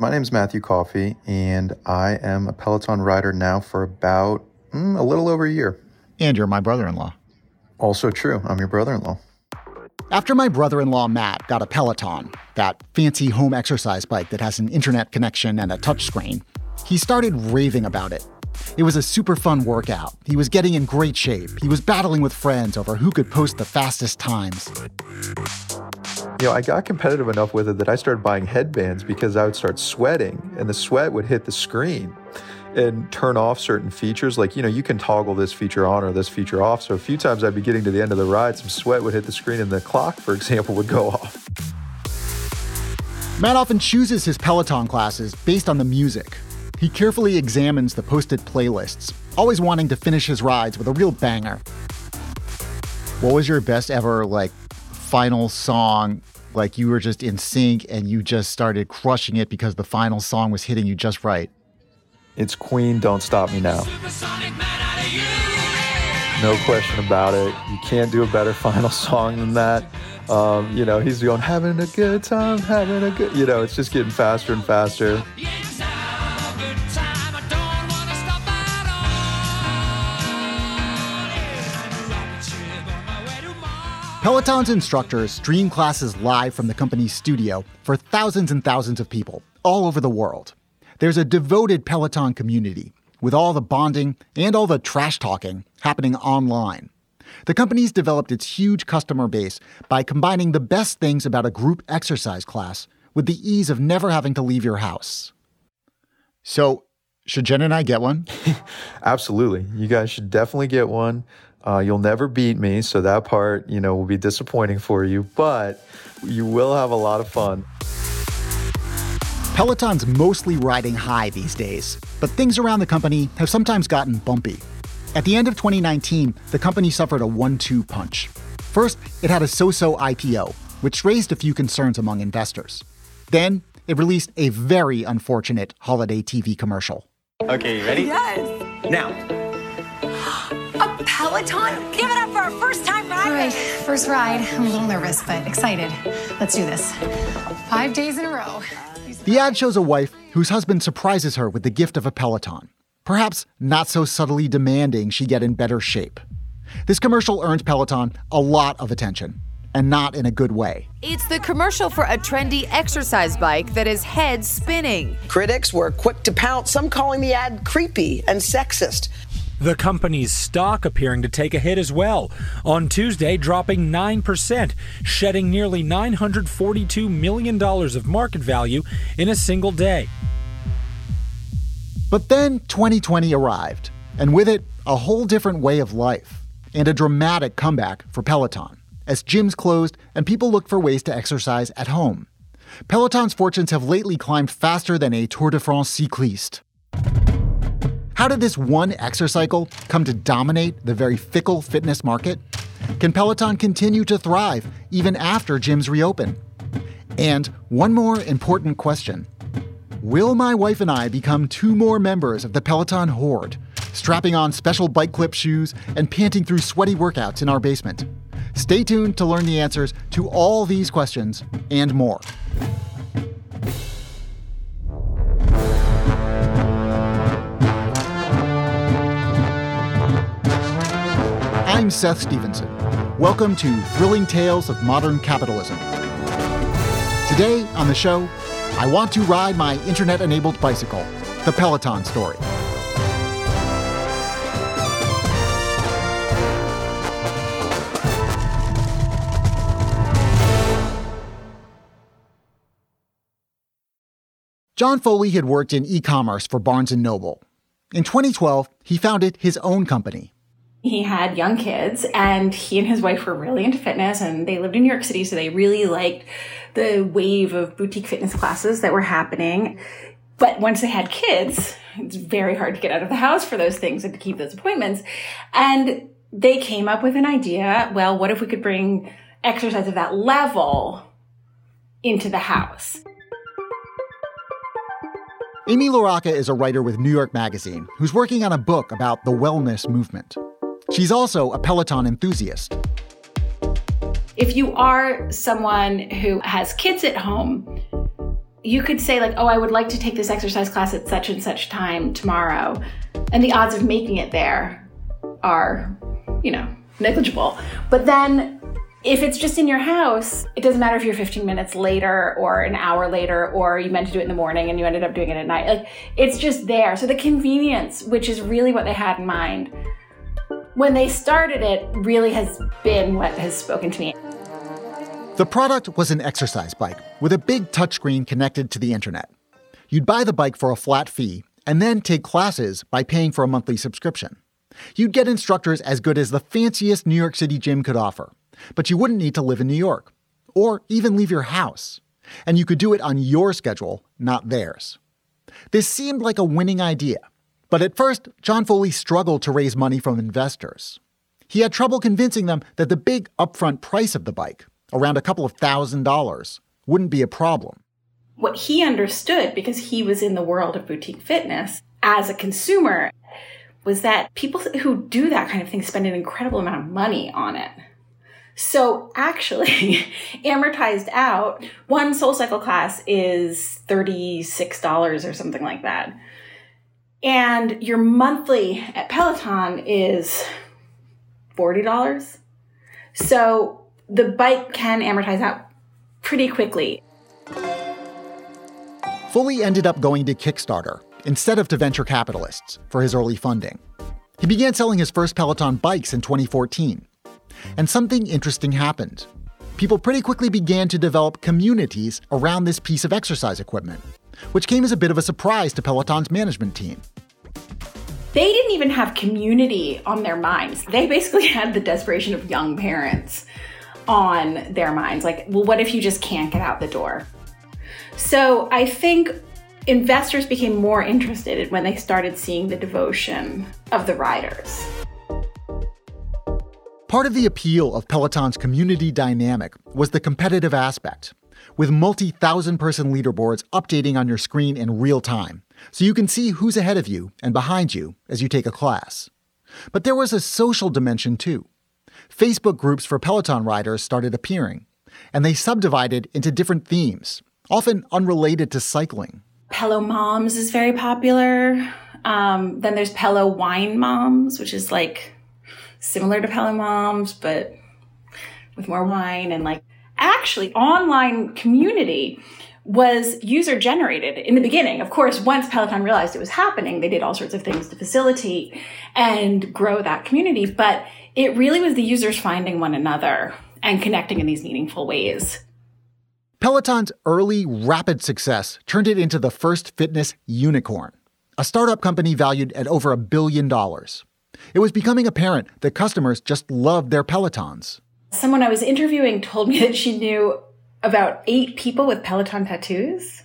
My name is Matthew Coffey, and I am a Peloton rider now for about mm, a little over a year. And you're my brother in law. Also true. I'm your brother in law. After my brother in law Matt got a Peloton, that fancy home exercise bike that has an internet connection and a touchscreen, he started raving about it. It was a super fun workout. He was getting in great shape. He was battling with friends over who could post the fastest times. You know, I got competitive enough with it that I started buying headbands because I would start sweating and the sweat would hit the screen and turn off certain features. Like, you know, you can toggle this feature on or this feature off. So a few times I'd be getting to the end of the ride, some sweat would hit the screen and the clock, for example, would go off. Matt often chooses his Peloton classes based on the music. He carefully examines the posted playlists, always wanting to finish his rides with a real banger. What was your best ever, like, final song? Like you were just in sync and you just started crushing it because the final song was hitting you just right? It's Queen, Don't Stop Me Now. No question about it. You can't do a better final song than that. Um, you know, he's going, having a good time, having a good, you know, it's just getting faster and faster. Peloton's instructors stream classes live from the company's studio for thousands and thousands of people all over the world. There's a devoted Peloton community with all the bonding and all the trash talking happening online. The company's developed its huge customer base by combining the best things about a group exercise class with the ease of never having to leave your house. So, should Jen and I get one? Absolutely. You guys should definitely get one. Uh, you'll never beat me, so that part, you know, will be disappointing for you, but you will have a lot of fun. Peloton's mostly riding high these days, but things around the company have sometimes gotten bumpy. At the end of 2019, the company suffered a one two punch. First, it had a so so IPO, which raised a few concerns among investors. Then, it released a very unfortunate holiday TV commercial. Okay, you ready? Yes. Now. A Peloton? Give it up for our first time ride. All right, first ride. I'm a little nervous, but excited. Let's do this. Five days in a row. The ad shows a wife whose husband surprises her with the gift of a Peloton. Perhaps not so subtly demanding she get in better shape. This commercial earns Peloton a lot of attention, and not in a good way. It's the commercial for a trendy exercise bike that is head spinning. Critics were quick to pounce, some calling the ad creepy and sexist. The company's stock appearing to take a hit as well. On Tuesday, dropping 9%, shedding nearly $942 million of market value in a single day. But then 2020 arrived, and with it, a whole different way of life, and a dramatic comeback for Peloton, as gyms closed and people looked for ways to exercise at home. Peloton's fortunes have lately climbed faster than a Tour de France cycliste. How did this one exercycle come to dominate the very fickle fitness market? Can Peloton continue to thrive even after gyms reopen? And one more important question Will my wife and I become two more members of the Peloton horde, strapping on special bike clip shoes and panting through sweaty workouts in our basement? Stay tuned to learn the answers to all these questions and more. I'm Seth Stevenson. Welcome to Thrilling Tales of Modern Capitalism. Today on the show, I want to ride my internet enabled bicycle, the Peloton story. John Foley had worked in e commerce for Barnes Noble. In 2012, he founded his own company, he had young kids and he and his wife were really into fitness and they lived in New York City so they really liked the wave of boutique fitness classes that were happening. But once they had kids, it's very hard to get out of the house for those things and to keep those appointments. And they came up with an idea. Well, what if we could bring exercise of that level into the house? Amy LaRocca is a writer with New York Magazine who's working on a book about the wellness movement. She's also a Peloton enthusiast. If you are someone who has kids at home, you could say, like, oh, I would like to take this exercise class at such and such time tomorrow. And the odds of making it there are, you know, negligible. But then if it's just in your house, it doesn't matter if you're 15 minutes later or an hour later or you meant to do it in the morning and you ended up doing it at night. Like it's just there. So the convenience, which is really what they had in mind when they started it, really has been what has spoken to me. The product was an exercise bike with a big touchscreen connected to the internet. You'd buy the bike for a flat fee and then take classes by paying for a monthly subscription. You'd get instructors as good as the fanciest New York City gym could offer but you wouldn't need to live in New York or even leave your house. And you could do it on your schedule, not theirs. This seemed like a winning idea, but at first, John Foley struggled to raise money from investors. He had trouble convincing them that the big upfront price of the bike, around a couple of thousand dollars, wouldn't be a problem. What he understood, because he was in the world of boutique fitness as a consumer, was that people who do that kind of thing spend an incredible amount of money on it. So actually, amortized out, one soul cycle class is $36 or something like that. And your monthly at Peloton is $40. So the bike can amortize out pretty quickly. Foley ended up going to Kickstarter instead of to venture capitalists for his early funding. He began selling his first Peloton bikes in 2014 and something interesting happened. People pretty quickly began to develop communities around this piece of exercise equipment, which came as a bit of a surprise to Peloton's management team. They didn't even have community on their minds. They basically had the desperation of young parents on their minds. Like, well, what if you just can't get out the door? So I think investors became more interested when they started seeing the devotion of the riders. Part of the appeal of Peloton's community dynamic was the competitive aspect, with multi thousand person leaderboards updating on your screen in real time, so you can see who's ahead of you and behind you as you take a class. But there was a social dimension too. Facebook groups for Peloton riders started appearing, and they subdivided into different themes, often unrelated to cycling. Pelo Moms is very popular. Um, then there's Pelo Wine Moms, which is like similar to Pelo Moms, but with more wine and like actually online community was user generated in the beginning. Of course, once Peloton realized it was happening, they did all sorts of things to facilitate and grow that community. But it really was the users finding one another and connecting in these meaningful ways. Peloton's early rapid success turned it into the first fitness unicorn, a startup company valued at over a billion dollars. It was becoming apparent that customers just loved their Pelotons. Someone I was interviewing told me that she knew about eight people with Peloton tattoos.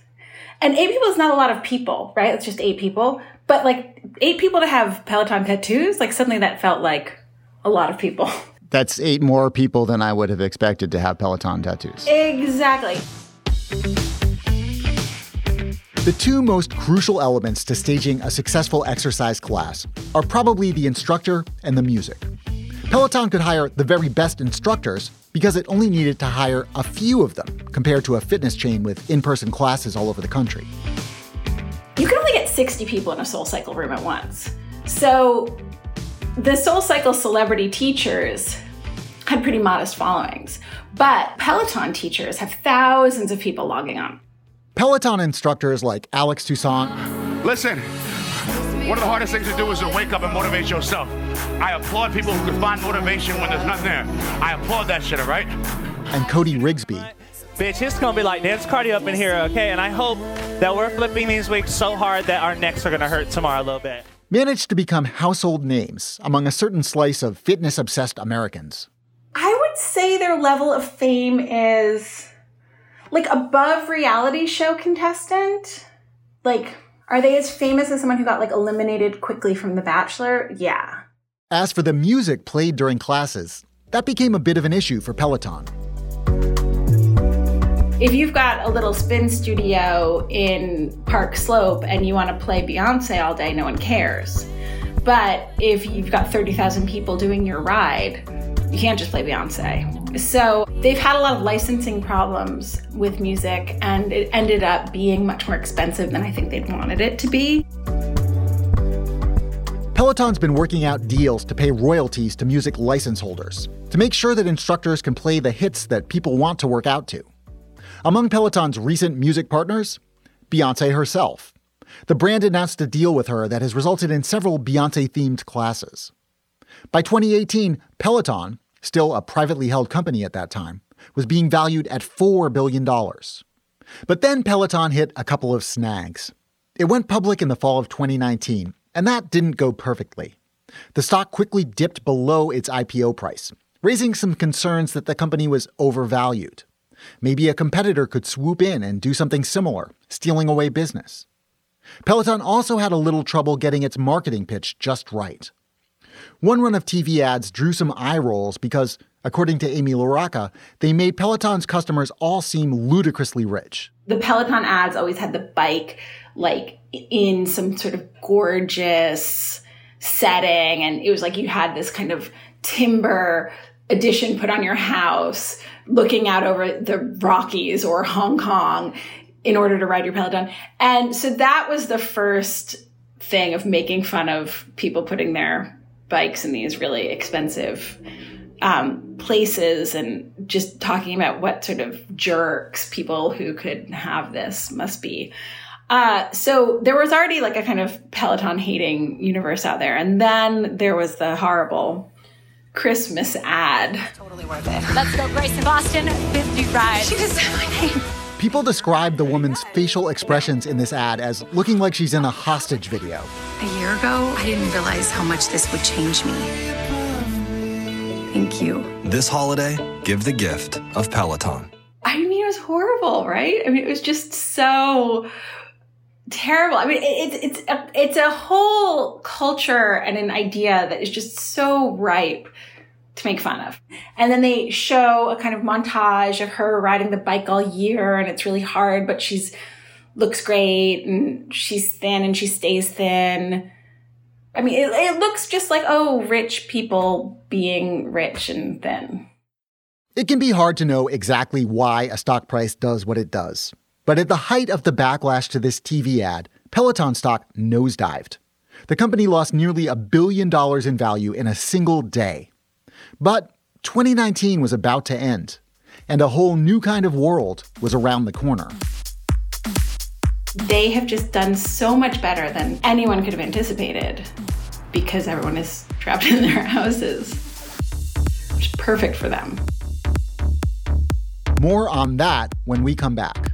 And eight people is not a lot of people, right? It's just eight people. But like eight people to have Peloton tattoos, like suddenly that felt like a lot of people. That's eight more people than I would have expected to have Peloton tattoos. Exactly. The two most crucial elements to staging a successful exercise class are probably the instructor and the music. Peloton could hire the very best instructors because it only needed to hire a few of them compared to a fitness chain with in person classes all over the country. You can only get 60 people in a Soul Cycle room at once. So the Soul Cycle celebrity teachers had pretty modest followings, but Peloton teachers have thousands of people logging on. Peloton instructors like Alex Toussaint. Listen, one of the hardest things to do is to wake up and motivate yourself. I applaud people who can find motivation when there's nothing there. I applaud that shit, all right? And Cody Rigsby. Bitch, it's gonna be like dance cardio up in here, okay? And I hope that we're flipping these weeks so hard that our necks are gonna hurt tomorrow a little bit. Managed to become household names among a certain slice of fitness obsessed Americans. I would say their level of fame is Like above reality show contestant? Like, are they as famous as someone who got like eliminated quickly from The Bachelor? Yeah. As for the music played during classes, that became a bit of an issue for Peloton. If you've got a little spin studio in Park Slope and you want to play Beyonce all day, no one cares. But if you've got 30,000 people doing your ride, you can't just play Beyonce. So they've had a lot of licensing problems with music, and it ended up being much more expensive than I think they'd wanted it to be. Peloton's been working out deals to pay royalties to music license holders to make sure that instructors can play the hits that people want to work out to. Among Peloton's recent music partners, Beyonce herself. The brand announced a deal with her that has resulted in several Beyonce themed classes. By 2018, Peloton, still a privately held company at that time, was being valued at $4 billion. But then Peloton hit a couple of snags. It went public in the fall of 2019, and that didn't go perfectly. The stock quickly dipped below its IPO price, raising some concerns that the company was overvalued. Maybe a competitor could swoop in and do something similar, stealing away business. Peloton also had a little trouble getting its marketing pitch just right. One run of TV ads drew some eye rolls because, according to Amy LaRocca, they made Peloton's customers all seem ludicrously rich. The Peloton ads always had the bike like in some sort of gorgeous setting, and it was like you had this kind of timber addition put on your house looking out over the Rockies or Hong Kong in order to ride your Peloton. And so that was the first thing of making fun of people putting their bikes in these really expensive um, places and just talking about what sort of jerks people who could have this must be. Uh, so there was already like a kind of Peloton hating universe out there. And then there was the horrible Christmas ad. Totally worth it. Let's go, Grace in Boston. 50 ride. She just said my name. People describe the woman's facial expressions in this ad as looking like she's in a hostage video. A year ago, I didn't realize how much this would change me. Thank you. This holiday, give the gift of Peloton. I mean, it was horrible, right? I mean, it was just so terrible. I mean, it's it's a, it's a whole culture and an idea that is just so ripe to make fun of. And then they show a kind of montage of her riding the bike all year, and it's really hard, but she's looks great and she's thin and she stays thin. I mean, it, it looks just like oh, rich people being rich and thin. It can be hard to know exactly why a stock price does what it does. But at the height of the backlash to this TV ad, Peloton stock nosedived. The company lost nearly a billion dollars in value in a single day. But 2019 was about to end, and a whole new kind of world was around the corner. They have just done so much better than anyone could have anticipated because everyone is trapped in their houses, which is perfect for them. More on that when we come back.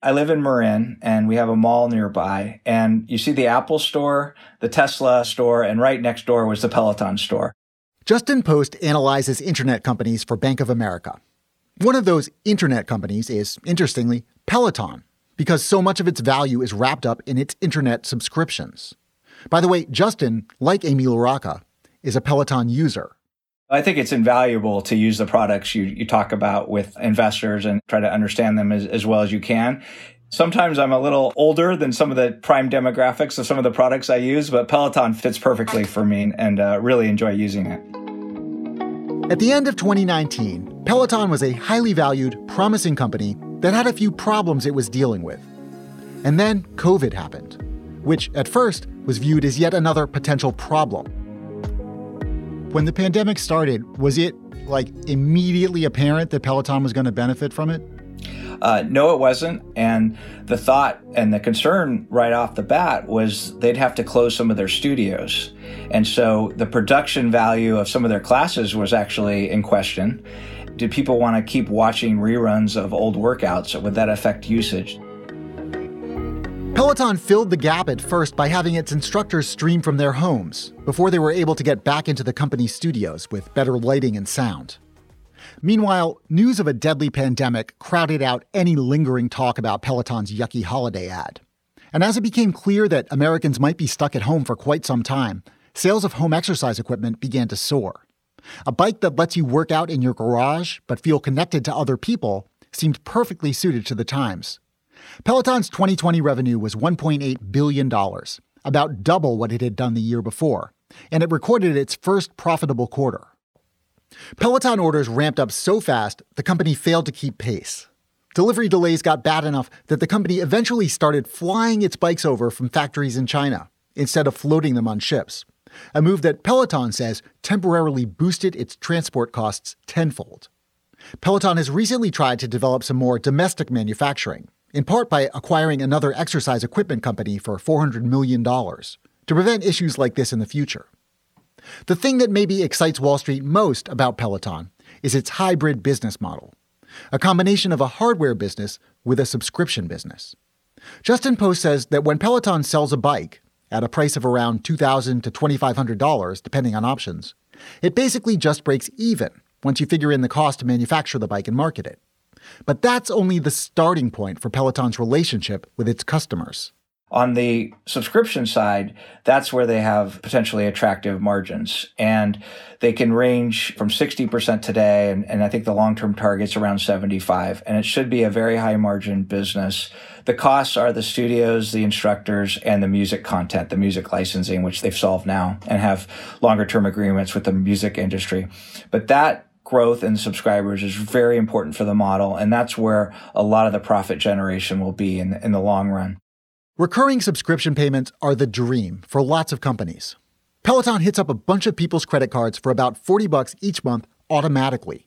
I live in Marin and we have a mall nearby and you see the Apple store, the Tesla store, and right next door was the Peloton store. Justin Post analyzes internet companies for Bank of America. One of those internet companies is, interestingly, Peloton, because so much of its value is wrapped up in its internet subscriptions. By the way, Justin, like Amy LaRocca, is a Peloton user. I think it's invaluable to use the products you, you talk about with investors and try to understand them as, as well as you can. Sometimes I'm a little older than some of the prime demographics of some of the products I use, but Peloton fits perfectly for me and uh, really enjoy using it. At the end of 2019, Peloton was a highly valued, promising company that had a few problems it was dealing with. And then COVID happened, which at first was viewed as yet another potential problem. When the pandemic started, was it like immediately apparent that Peloton was going to benefit from it? Uh, no, it wasn't. And the thought and the concern right off the bat was they'd have to close some of their studios. And so the production value of some of their classes was actually in question. Did people want to keep watching reruns of old workouts? Would that affect usage? Peloton filled the gap at first by having its instructors stream from their homes before they were able to get back into the company's studios with better lighting and sound. Meanwhile, news of a deadly pandemic crowded out any lingering talk about Peloton's yucky holiday ad. And as it became clear that Americans might be stuck at home for quite some time, sales of home exercise equipment began to soar. A bike that lets you work out in your garage but feel connected to other people seemed perfectly suited to the times. Peloton's 2020 revenue was $1.8 billion, about double what it had done the year before, and it recorded its first profitable quarter. Peloton orders ramped up so fast, the company failed to keep pace. Delivery delays got bad enough that the company eventually started flying its bikes over from factories in China instead of floating them on ships, a move that Peloton says temporarily boosted its transport costs tenfold. Peloton has recently tried to develop some more domestic manufacturing, in part by acquiring another exercise equipment company for $400 million to prevent issues like this in the future. The thing that maybe excites Wall Street most about Peloton is its hybrid business model, a combination of a hardware business with a subscription business. Justin Post says that when Peloton sells a bike at a price of around $2,000 to $2,500, depending on options, it basically just breaks even once you figure in the cost to manufacture the bike and market it. But that's only the starting point for Peloton's relationship with its customers. On the subscription side, that's where they have potentially attractive margins. And they can range from 60% today, and, and I think the long term target's around 75. And it should be a very high margin business. The costs are the studios, the instructors, and the music content, the music licensing, which they've solved now and have longer term agreements with the music industry. But that growth in subscribers is very important for the model. And that's where a lot of the profit generation will be in, in the long run. Recurring subscription payments are the dream for lots of companies. Peloton hits up a bunch of people's credit cards for about 40 bucks each month automatically.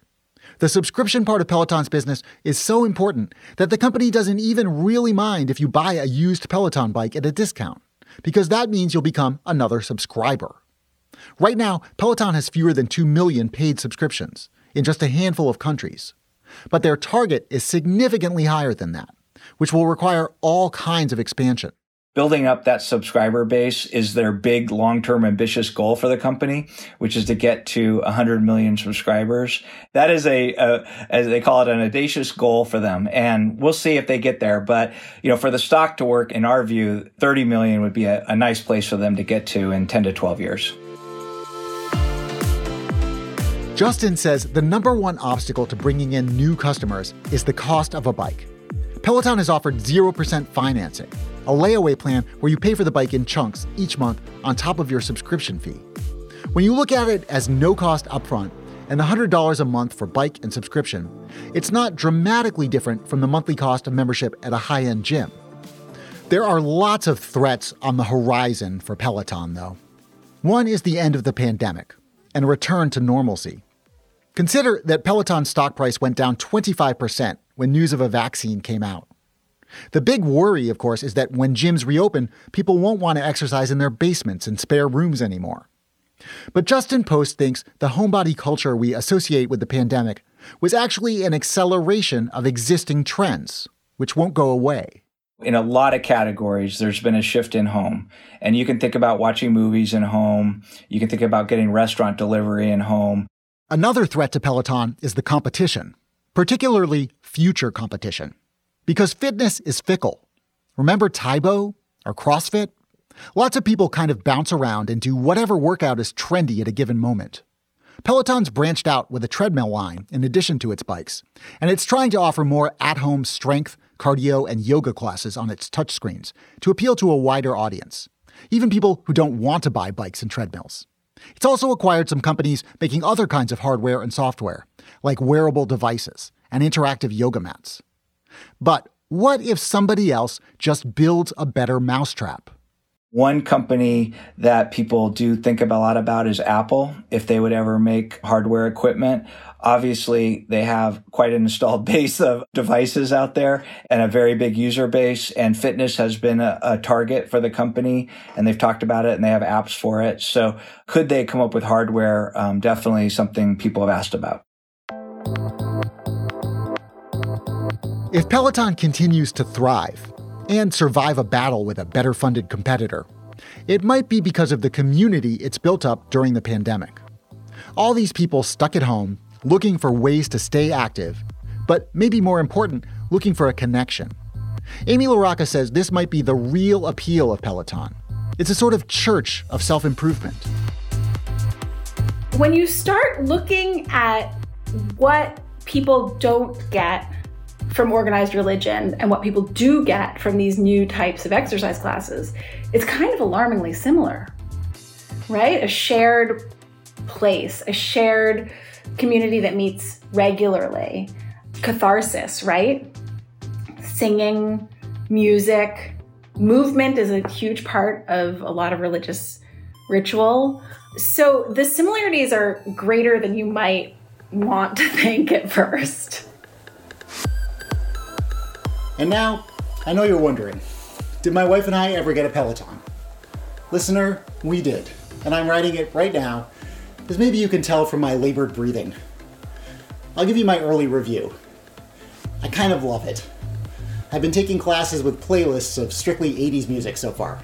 The subscription part of Peloton's business is so important that the company doesn't even really mind if you buy a used Peloton bike at a discount, because that means you'll become another subscriber. Right now, Peloton has fewer than 2 million paid subscriptions in just a handful of countries. But their target is significantly higher than that which will require all kinds of expansion. Building up that subscriber base is their big long-term ambitious goal for the company, which is to get to 100 million subscribers. That is a, a, as they call it, an audacious goal for them. And we'll see if they get there. But, you know, for the stock to work, in our view, 30 million would be a, a nice place for them to get to in 10 to 12 years. Justin says the number one obstacle to bringing in new customers is the cost of a bike. Peloton has offered 0% financing, a layaway plan where you pay for the bike in chunks each month on top of your subscription fee. When you look at it as no cost upfront and $100 a month for bike and subscription, it's not dramatically different from the monthly cost of membership at a high end gym. There are lots of threats on the horizon for Peloton, though. One is the end of the pandemic and a return to normalcy. Consider that Peloton's stock price went down 25% when news of a vaccine came out. The big worry, of course, is that when gyms reopen, people won't want to exercise in their basements and spare rooms anymore. But Justin Post thinks the homebody culture we associate with the pandemic was actually an acceleration of existing trends, which won't go away. In a lot of categories, there's been a shift in home. And you can think about watching movies in home. You can think about getting restaurant delivery in home. Another threat to Peloton is the competition particularly future competition. Because fitness is fickle. Remember Tae Bo or CrossFit? Lots of people kind of bounce around and do whatever workout is trendy at a given moment. Peloton's branched out with a treadmill line in addition to its bikes, and it's trying to offer more at home strength, cardio, and yoga classes on its touchscreens to appeal to a wider audience, even people who don't want to buy bikes and treadmills. It's also acquired some companies making other kinds of hardware and software, like wearable devices and interactive yoga mats. But what if somebody else just builds a better mousetrap? One company that people do think a lot about is Apple, if they would ever make hardware equipment. Obviously, they have quite an installed base of devices out there and a very big user base. And fitness has been a, a, target for the company, and they've talked about it and they have apps for it. So, could they come up with hardware? Um, definitely something people have asked about. If Peloton continues to thrive, and survive a battle with a better funded competitor. It might be because of the community it's built up during the pandemic. All these people stuck at home, looking for ways to stay active, but maybe more important, looking for a connection. Amy LaRocca says this might be the real appeal of Peloton. It's a sort of church of self improvement. When you start looking at what people don't get from organized religion and what people do get from these new types of exercise classes, it's kind of alarmingly similar, right? A shared place, a shared community that meets regularly, catharsis, right? Singing, music, movement is a huge part of a lot of religious ritual. So the similarities are greater than you might want to think at first. And now, I know you're wondering did my wife and I ever get a Peloton? Listener, we did. And I'm writing it right now, as maybe you can tell from my labored breathing. I'll give you my early review. I kind of love it. I've been taking classes with playlists of strictly 80s music so far.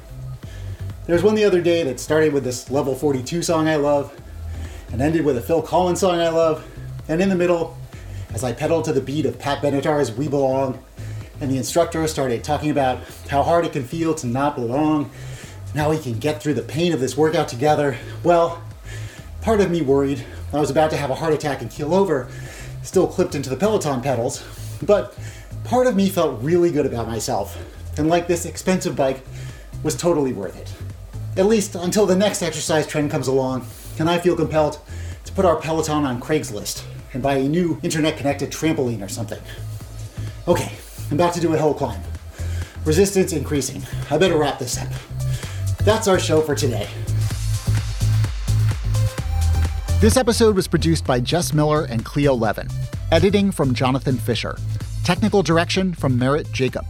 There's one the other day that started with this Level 42 song I love, and ended with a Phil Collins song I love, and in the middle, as I pedaled to the beat of Pat Benatar's We Belong, and the instructor started talking about how hard it can feel to not belong, Now we can get through the pain of this workout together. Well, part of me worried I was about to have a heart attack and keel over, still clipped into the Peloton pedals, but part of me felt really good about myself, and like this expensive bike was totally worth it. At least until the next exercise trend comes along, and I feel compelled to put our Peloton on Craigslist and buy a new internet connected trampoline or something. Okay, I'm about to do a hill climb. Resistance increasing. I better wrap this up. That's our show for today. This episode was produced by Jess Miller and Cleo Levin. Editing from Jonathan Fisher. Technical direction from Merritt Jacob.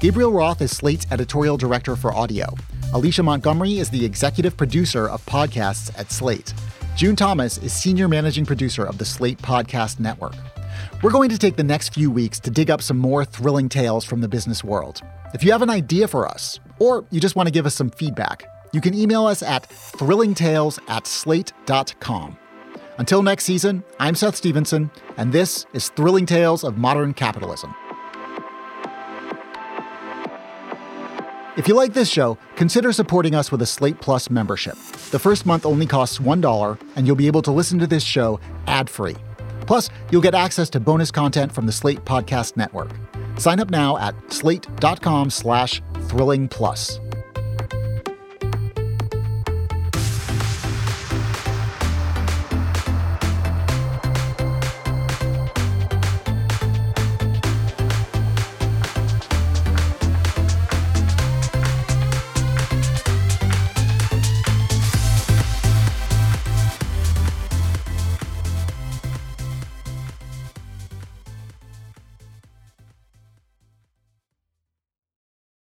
Gabriel Roth is Slate's editorial director for audio. Alicia Montgomery is the executive producer of podcasts at Slate. June Thomas is senior managing producer of the Slate Podcast Network. We're going to take the next few weeks to dig up some more thrilling tales from the business world. If you have an idea for us, or you just want to give us some feedback, you can email us at thrillingtales at slate.com. Until next season, I'm Seth Stevenson, and this is Thrilling Tales of Modern Capitalism. If you like this show, consider supporting us with a Slate Plus membership. The first month only costs $1, and you'll be able to listen to this show ad free. Plus, you'll get access to bonus content from the Slate Podcast Network. Sign up now at slate.com slash thrilling plus.